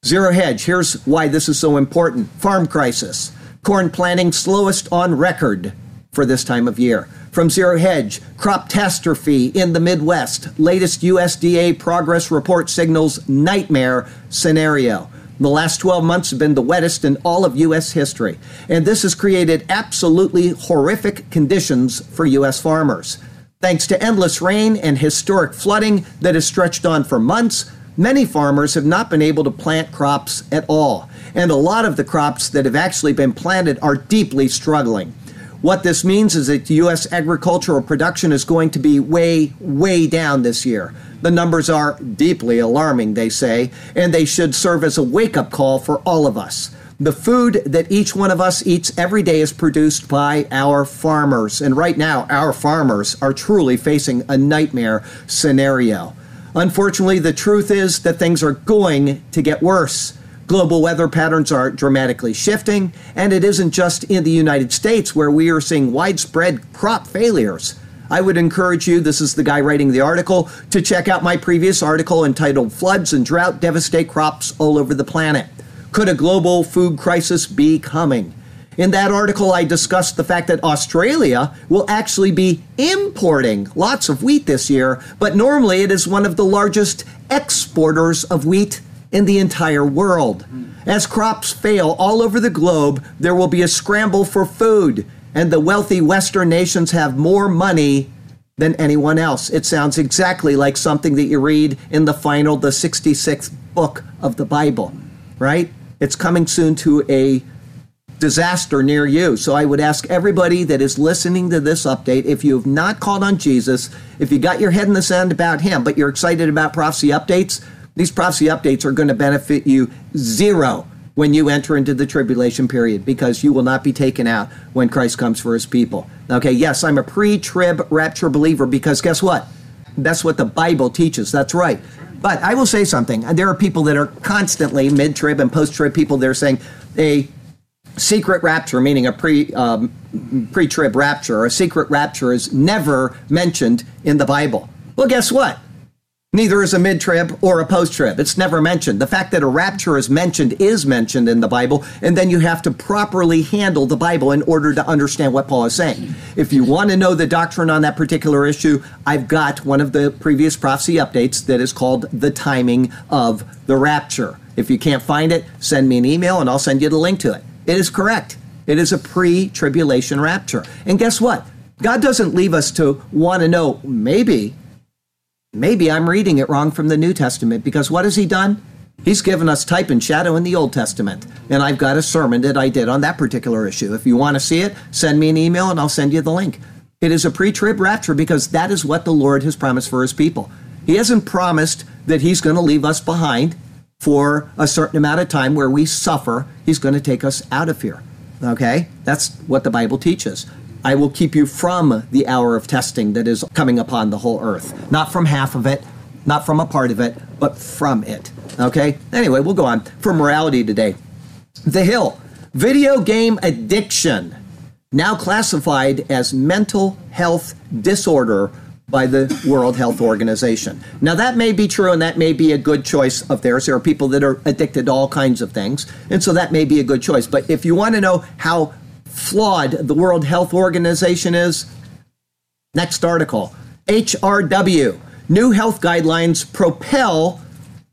Zero Hedge, here's why this is so important farm crisis. Corn planting slowest on record for this time of year. From Zero Hedge, crop catastrophe in the Midwest. Latest USDA progress report signals nightmare scenario. The last 12 months have been the wettest in all of U.S. history, and this has created absolutely horrific conditions for U.S. farmers. Thanks to endless rain and historic flooding that has stretched on for months, many farmers have not been able to plant crops at all, and a lot of the crops that have actually been planted are deeply struggling. What this means is that U.S. agricultural production is going to be way, way down this year. The numbers are deeply alarming, they say, and they should serve as a wake up call for all of us. The food that each one of us eats every day is produced by our farmers. And right now, our farmers are truly facing a nightmare scenario. Unfortunately, the truth is that things are going to get worse. Global weather patterns are dramatically shifting, and it isn't just in the United States where we are seeing widespread crop failures. I would encourage you, this is the guy writing the article, to check out my previous article entitled Floods and Drought Devastate Crops All Over the Planet. Could a global food crisis be coming? In that article, I discussed the fact that Australia will actually be importing lots of wheat this year, but normally it is one of the largest exporters of wheat in the entire world. As crops fail all over the globe, there will be a scramble for food, and the wealthy Western nations have more money than anyone else. It sounds exactly like something that you read in the final, the 66th book of the Bible, right? It's coming soon to a disaster near you. So I would ask everybody that is listening to this update if you have not called on Jesus, if you got your head in the sand about him, but you're excited about prophecy updates, these prophecy updates are going to benefit you zero when you enter into the tribulation period because you will not be taken out when Christ comes for his people. Okay, yes, I'm a pre trib rapture believer because guess what? That's what the Bible teaches. That's right. But I will say something. There are people that are constantly mid trib and post trib people that are saying a secret rapture, meaning a pre um, pre trib rapture, a secret rapture, is never mentioned in the Bible. Well, guess what? Neither is a mid trib or a post trib. It's never mentioned. The fact that a rapture is mentioned is mentioned in the Bible, and then you have to properly handle the Bible in order to understand what Paul is saying. If you want to know the doctrine on that particular issue, I've got one of the previous prophecy updates that is called The Timing of the Rapture. If you can't find it, send me an email and I'll send you the link to it. It is correct. It is a pre tribulation rapture. And guess what? God doesn't leave us to want to know, maybe Maybe I'm reading it wrong from the New Testament because what has he done? He's given us type and shadow in the Old Testament. And I've got a sermon that I did on that particular issue. If you want to see it, send me an email and I'll send you the link. It is a pre trib rapture because that is what the Lord has promised for his people. He hasn't promised that he's going to leave us behind for a certain amount of time where we suffer. He's going to take us out of here. Okay? That's what the Bible teaches. I will keep you from the hour of testing that is coming upon the whole earth. Not from half of it, not from a part of it, but from it. Okay? Anyway, we'll go on. For morality today, The Hill, video game addiction, now classified as mental health disorder by the World Health Organization. Now, that may be true and that may be a good choice of theirs. There are people that are addicted to all kinds of things, and so that may be a good choice. But if you want to know how flawed the World Health Organization is? Next article HRW New health guidelines propel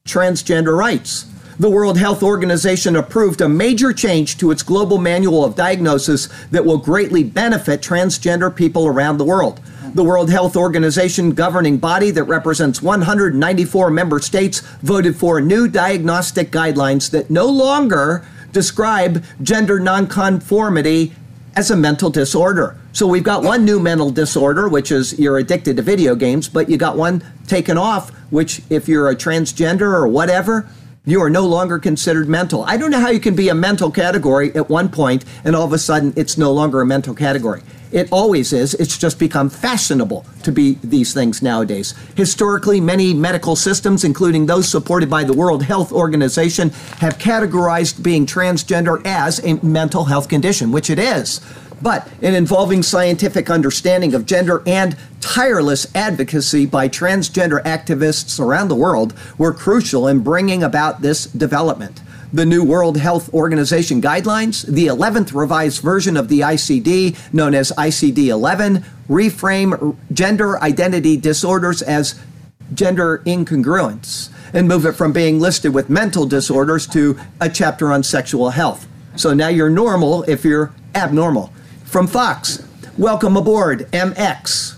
transgender rights. The World Health Organization approved a major change to its global manual of diagnosis that will greatly benefit transgender people around the world. The World Health Organization governing body that represents 194 member states voted for new diagnostic guidelines that no longer describe gender nonconformity as a mental disorder. So we've got one new mental disorder, which is you're addicted to video games, but you got one taken off, which if you're a transgender or whatever, you are no longer considered mental. I don't know how you can be a mental category at one point and all of a sudden it's no longer a mental category. It always is. It's just become fashionable to be these things nowadays. Historically, many medical systems, including those supported by the World Health Organization, have categorized being transgender as a mental health condition, which it is. But in involving scientific understanding of gender and tireless advocacy by transgender activists around the world were crucial in bringing about this development the new World Health Organization guidelines, the 11th revised version of the ICD, known as ICD 11, reframe gender identity disorders as gender incongruence and move it from being listed with mental disorders to a chapter on sexual health. So now you're normal if you're abnormal. From Fox, welcome aboard MX.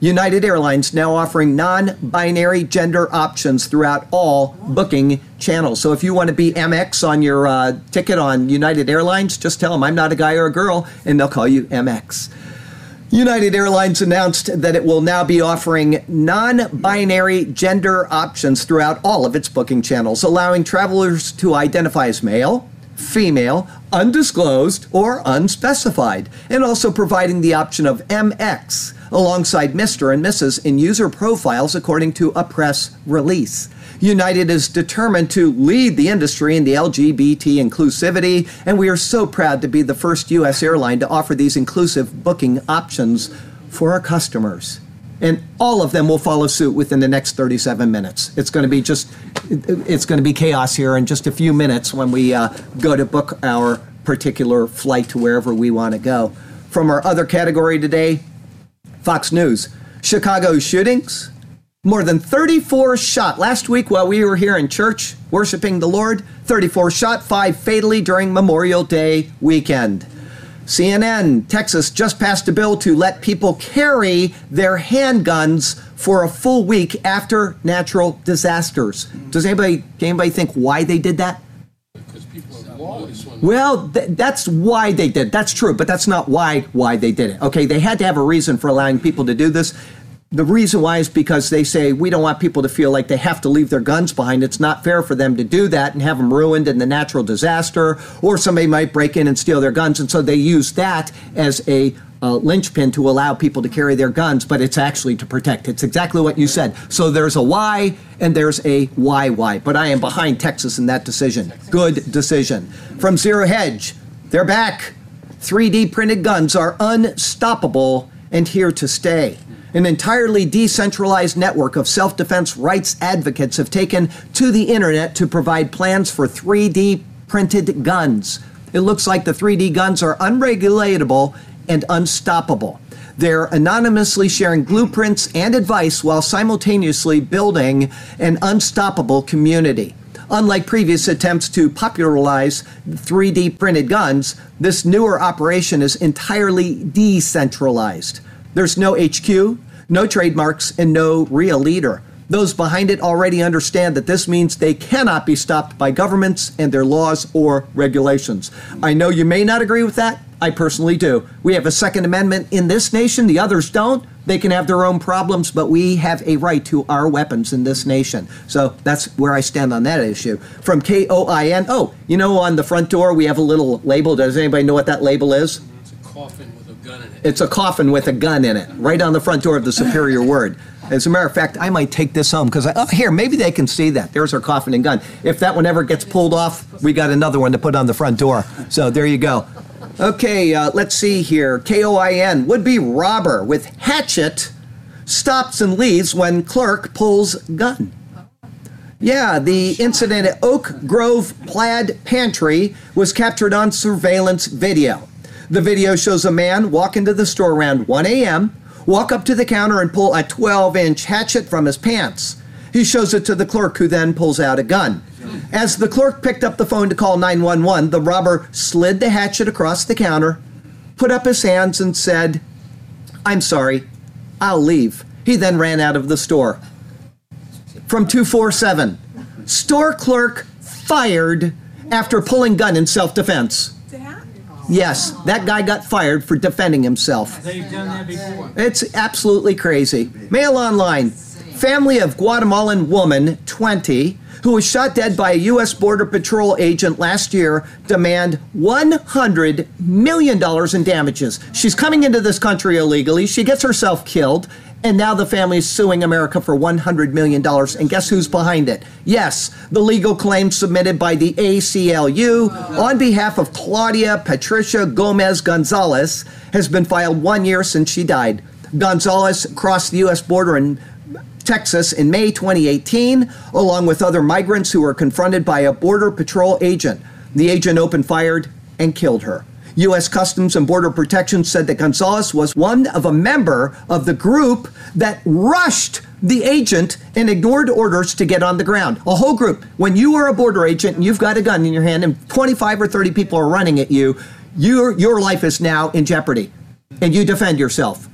United Airlines now offering non binary gender options throughout all booking channels. So if you want to be MX on your uh, ticket on United Airlines, just tell them I'm not a guy or a girl, and they'll call you MX. United Airlines announced that it will now be offering non binary gender options throughout all of its booking channels, allowing travelers to identify as male, female, undisclosed, or unspecified, and also providing the option of MX alongside Mr. and Mrs. in user profiles according to a press release. United is determined to lead the industry in the LGBT inclusivity, and we are so proud to be the first U.S. airline to offer these inclusive booking options for our customers. And all of them will follow suit within the next 37 minutes. It's going to be just, it's going to be chaos here in just a few minutes when we uh, go to book our particular flight to wherever we want to go. From our other category today, Fox News. Chicago shootings, more than 34 shot last week while we were here in church worshiping the Lord. 34 shot, five fatally during Memorial Day weekend. CNN, Texas just passed a bill to let people carry their handguns for a full week after natural disasters. Does anybody, anybody think why they did that? Well, th- that's why they did. That's true, but that's not why why they did it. Okay, they had to have a reason for allowing people to do this. The reason why is because they say we don't want people to feel like they have to leave their guns behind. It's not fair for them to do that and have them ruined in the natural disaster, or somebody might break in and steal their guns. And so they use that as a uh, linchpin to allow people to carry their guns, but it's actually to protect. It's exactly what you said. So there's a why and there's a why why. But I am behind Texas in that decision. Good decision. From Zero Hedge, they're back. 3D printed guns are unstoppable and here to stay. An entirely decentralized network of self defense rights advocates have taken to the internet to provide plans for 3D printed guns. It looks like the 3D guns are unregulatable and unstoppable. They're anonymously sharing blueprints and advice while simultaneously building an unstoppable community. Unlike previous attempts to popularize 3D printed guns, this newer operation is entirely decentralized. There's no HQ, no trademarks, and no real leader. Those behind it already understand that this means they cannot be stopped by governments and their laws or regulations. I know you may not agree with that. I personally do. We have a Second Amendment in this nation, the others don't. They can have their own problems, but we have a right to our weapons in this nation. So that's where I stand on that issue. From KOIN, oh, you know, on the front door we have a little label. Does anybody know what that label is? It's a coffin with a gun in it. It's a coffin with a gun in it, right on the front door of the Superior Word. As a matter of fact, I might take this home because oh, here maybe they can see that. There's our coffin and gun. If that one ever gets pulled off, we got another one to put on the front door. So there you go. Okay, uh, let's see here. KOIN would be robber with hatchet stops and leaves when clerk pulls gun. Yeah, the incident at Oak Grove Plaid Pantry was captured on surveillance video. The video shows a man walk into the store around 1 a.m., walk up to the counter and pull a 12 inch hatchet from his pants. He shows it to the clerk, who then pulls out a gun. As the clerk picked up the phone to call 911, the robber slid the hatchet across the counter, put up his hands, and said, I'm sorry, I'll leave. He then ran out of the store. From 247, store clerk fired after pulling gun in self defense. Yes, that guy got fired for defending himself. They've done that before. It's absolutely crazy. Mail online. Family of Guatemalan woman, 20, who was shot dead by a U.S. Border Patrol agent last year, demand $100 million in damages. She's coming into this country illegally. She gets herself killed. And now the family is suing America for $100 million. And guess who's behind it? Yes, the legal claim submitted by the ACLU on behalf of Claudia Patricia Gomez Gonzalez has been filed one year since she died. Gonzalez crossed the U.S. border in Texas in May 2018, along with other migrants who were confronted by a Border Patrol agent. The agent opened fire and killed her. U.S. Customs and Border Protection said that Gonzalez was one of a member of the group that rushed the agent and ignored orders to get on the ground. A whole group. When you are a border agent and you've got a gun in your hand and 25 or 30 people are running at you, your, your life is now in jeopardy. And you defend yourself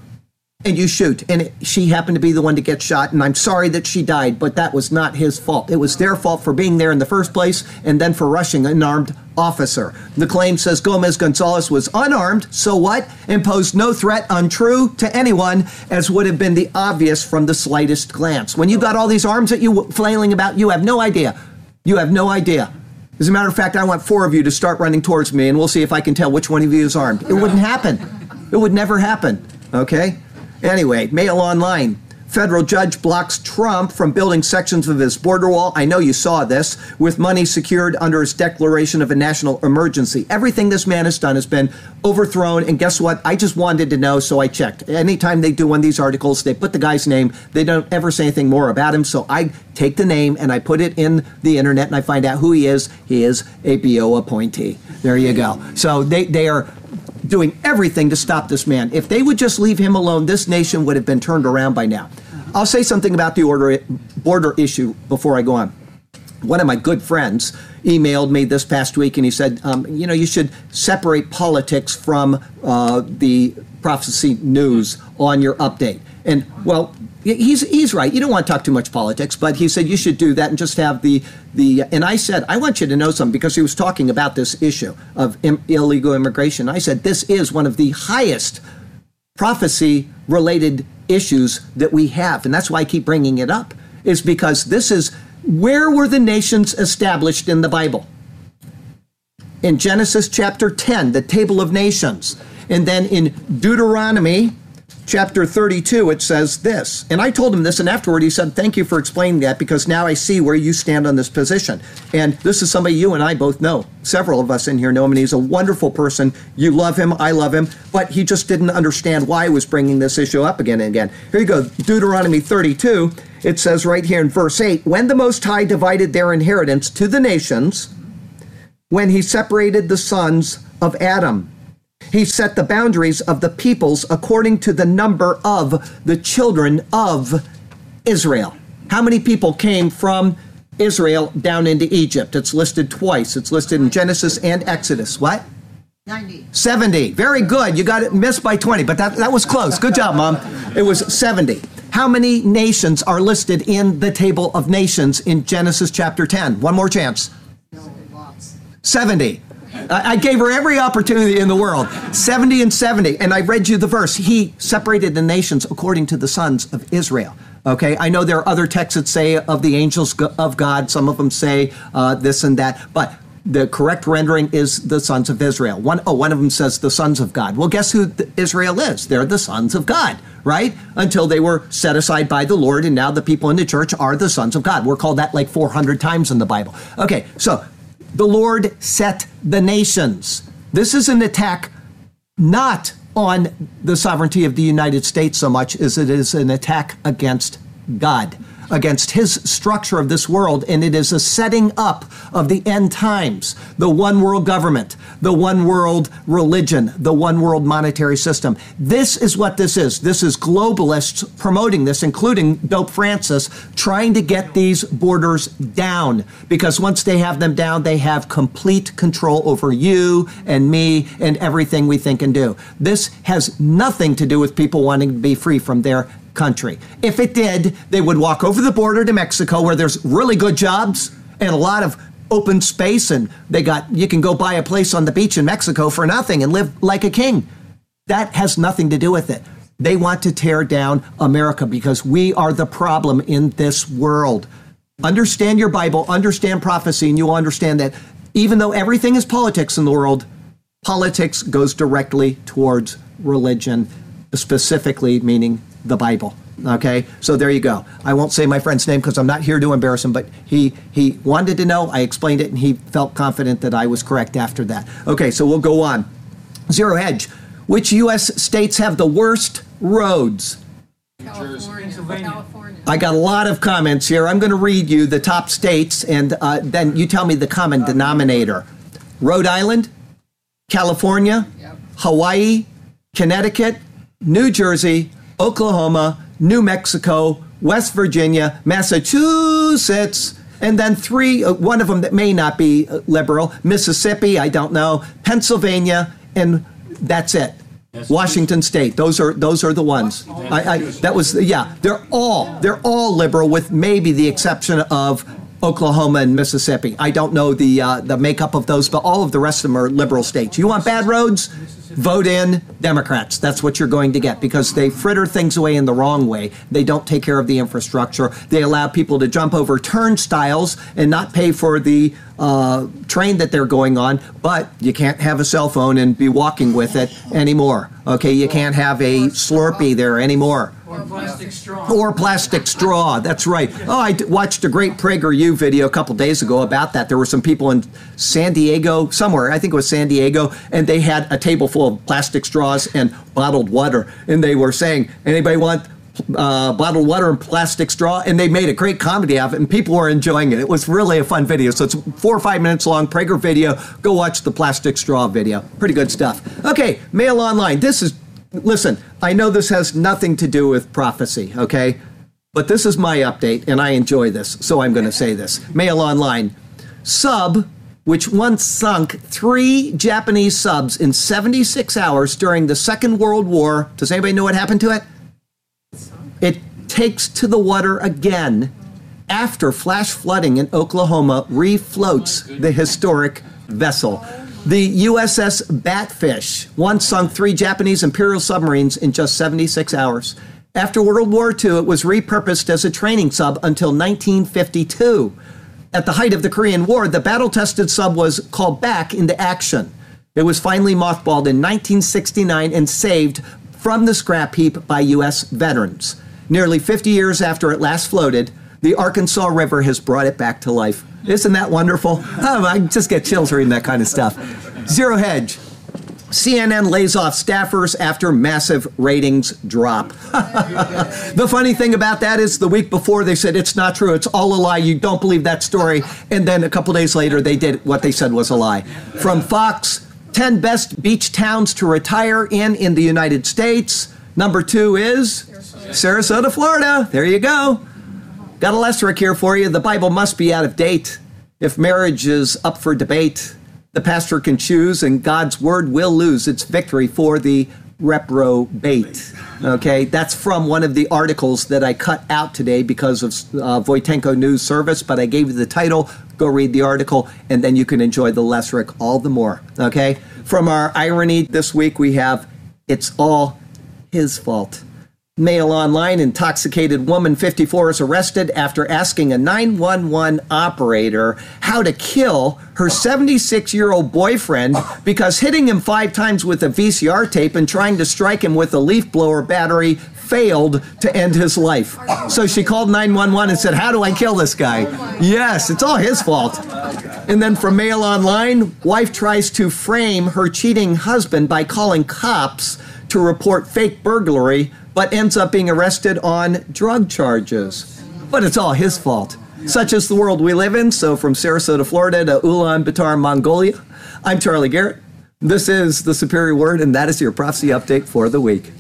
and you shoot. And it, she happened to be the one to get shot. And I'm sorry that she died, but that was not his fault. It was their fault for being there in the first place and then for rushing an armed officer. The claim says Gomez Gonzalez was unarmed, so what? And posed no threat untrue to anyone, as would have been the obvious from the slightest glance. When you got all these arms that you flailing about, you have no idea. You have no idea. As a matter of fact, I want four of you to start running towards me, and we'll see if I can tell which one of you is armed. It wouldn't happen. It would never happen. Okay? Anyway, Mail Online. Federal judge blocks Trump from building sections of his border wall. I know you saw this with money secured under his declaration of a national emergency. Everything this man has done has been overthrown. And guess what? I just wanted to know, so I checked. Anytime they do one of these articles, they put the guy's name. They don't ever say anything more about him. So I take the name and I put it in the internet and I find out who he is. He is a BO appointee. There you go. So they, they are doing everything to stop this man. If they would just leave him alone, this nation would have been turned around by now. I'll say something about the order, border issue before I go on. One of my good friends emailed me this past week and he said, um, you know, you should separate politics from uh, the prophecy news on your update. And well, he's he's right. You don't want to talk too much politics, but he said you should do that and just have the the. And I said I want you to know something because he was talking about this issue of Im- illegal immigration. I said this is one of the highest prophecy related issues that we have. And that's why I keep bringing it up, is because this is where were the nations established in the Bible? In Genesis chapter 10, the table of nations. And then in Deuteronomy chapter 32, it says this. And I told him this, and afterward he said, Thank you for explaining that because now I see where you stand on this position. And this is somebody you and I both know. Several of us in here know him, and he's a wonderful person. You love him, I love him, but he just didn't understand why I was bringing this issue up again and again. Here you go Deuteronomy 32. It says right here in verse 8 When the Most High divided their inheritance to the nations, when he separated the sons of Adam, he set the boundaries of the peoples according to the number of the children of Israel. How many people came from Israel down into Egypt? It's listed twice. It's listed in Genesis and Exodus. What? 90. 70. Very good. You got it missed by 20, but that, that was close. Good job, Mom. It was 70. How many nations are listed in the table of nations in Genesis chapter 10? One more chance. 70. I gave her every opportunity in the world 70 and 70. And I read you the verse. He separated the nations according to the sons of Israel. Okay, I know there are other texts that say of the angels of God. Some of them say uh, this and that, but the correct rendering is the sons of Israel. One, oh, one of them says the sons of God. Well, guess who Israel is? They're the sons of God, right? Until they were set aside by the Lord, and now the people in the church are the sons of God. We're called that like 400 times in the Bible. Okay, so the Lord set the nations. This is an attack not on the sovereignty of the United States so much as it is an attack against God against his structure of this world, and it is a setting up of the end times, the one world government, the one world religion, the one world monetary system. This is what this is. This is globalists promoting this, including Pope Francis, trying to get these borders down, because once they have them down, they have complete control over you and me and everything we think and do. This has nothing to do with people wanting to be free from their country. If it did, they would walk over the border to Mexico where there's really good jobs and a lot of open space and they got you can go buy a place on the beach in Mexico for nothing and live like a king. That has nothing to do with it. They want to tear down America because we are the problem in this world. Understand your Bible, understand prophecy, and you'll understand that even though everything is politics in the world, politics goes directly towards religion, specifically meaning the Bible. Okay, so there you go. I won't say my friend's name because I'm not here to embarrass him, but he he wanted to know. I explained it, and he felt confident that I was correct after that. Okay, so we'll go on. Zero Hedge. Which U.S. states have the worst roads? California. California. I got a lot of comments here. I'm going to read you the top states, and uh, then you tell me the common denominator. Rhode Island, California, Yep. Hawaii, Connecticut, New Jersey, Oklahoma, New Mexico, West Virginia, Massachusetts, and then three, uh, one of them that may not be uh, liberal, Mississippi, I don't know, Pennsylvania, and that's it. Washington State. Those are those are the ones. I, I, that was yeah. They're all they're all liberal, with maybe the exception of Oklahoma and Mississippi. I don't know the uh, the makeup of those, but all of the rest of them are liberal states. You want bad roads? Vote in Democrats. That's what you're going to get because they fritter things away in the wrong way. They don't take care of the infrastructure. They allow people to jump over turnstiles and not pay for the uh, train that they're going on, but you can't have a cell phone and be walking with it anymore. Okay, you can't have a Slurpee there anymore. Or plastic straw. Or plastic straw. That's right. Oh, I watched a great PragerU video a couple days ago about that. There were some people in San Diego, somewhere, I think it was San Diego, and they had a table full of plastic straws and bottled water. And they were saying, anybody want uh, bottled water and plastic straw? And they made a great comedy of it, and people were enjoying it. It was really a fun video. So it's four or five minutes long, Prager video. Go watch the plastic straw video. Pretty good stuff. Okay, mail online. This is listen, I know this has nothing to do with prophecy, okay? But this is my update, and I enjoy this, so I'm going to say this. Mail online. Sub, which once sunk three Japanese subs in 76 hours during the Second World War. Does anybody know what happened to it? It takes to the water again after flash flooding in Oklahoma refloats the historic vessel. The USS Batfish once sunk three Japanese Imperial submarines in just 76 hours. After World War II, it was repurposed as a training sub until 1952. At the height of the Korean War, the battle tested sub was called back into action. It was finally mothballed in 1969 and saved from the scrap heap by U.S. veterans. Nearly 50 years after it last floated, the Arkansas River has brought it back to life. Isn't that wonderful? Oh, I just get chills reading that kind of stuff. Zero Hedge. CNN lays off staffers after massive ratings drop. the funny thing about that is the week before they said it's not true, it's all a lie, you don't believe that story. And then a couple days later they did what they said was a lie. From Fox, 10 best beach towns to retire in in the United States. Number two is Sarasota, Florida. There you go. Got a lesser here for you. The Bible must be out of date. If marriage is up for debate, the pastor can choose, and God's word will lose its victory for the reprobate. Okay, that's from one of the articles that I cut out today because of uh, Voitenko News Service, but I gave you the title. Go read the article, and then you can enjoy the Lesric all the more. Okay, from our irony this week, we have It's All His Fault. Mail online intoxicated woman 54 is arrested after asking a 911 operator how to kill her 76 year old boyfriend because hitting him five times with a VCR tape and trying to strike him with a leaf blower battery failed to end his life. So she called 911 and said, How do I kill this guy? Yes, it's all his fault. And then from Mail Online, wife tries to frame her cheating husband by calling cops to report fake burglary but ends up being arrested on drug charges. But it's all his fault. Such is the world we live in. So, from Sarasota, Florida to Ulaanbaatar, Mongolia, I'm Charlie Garrett. This is the Superior Word, and that is your prophecy update for the week.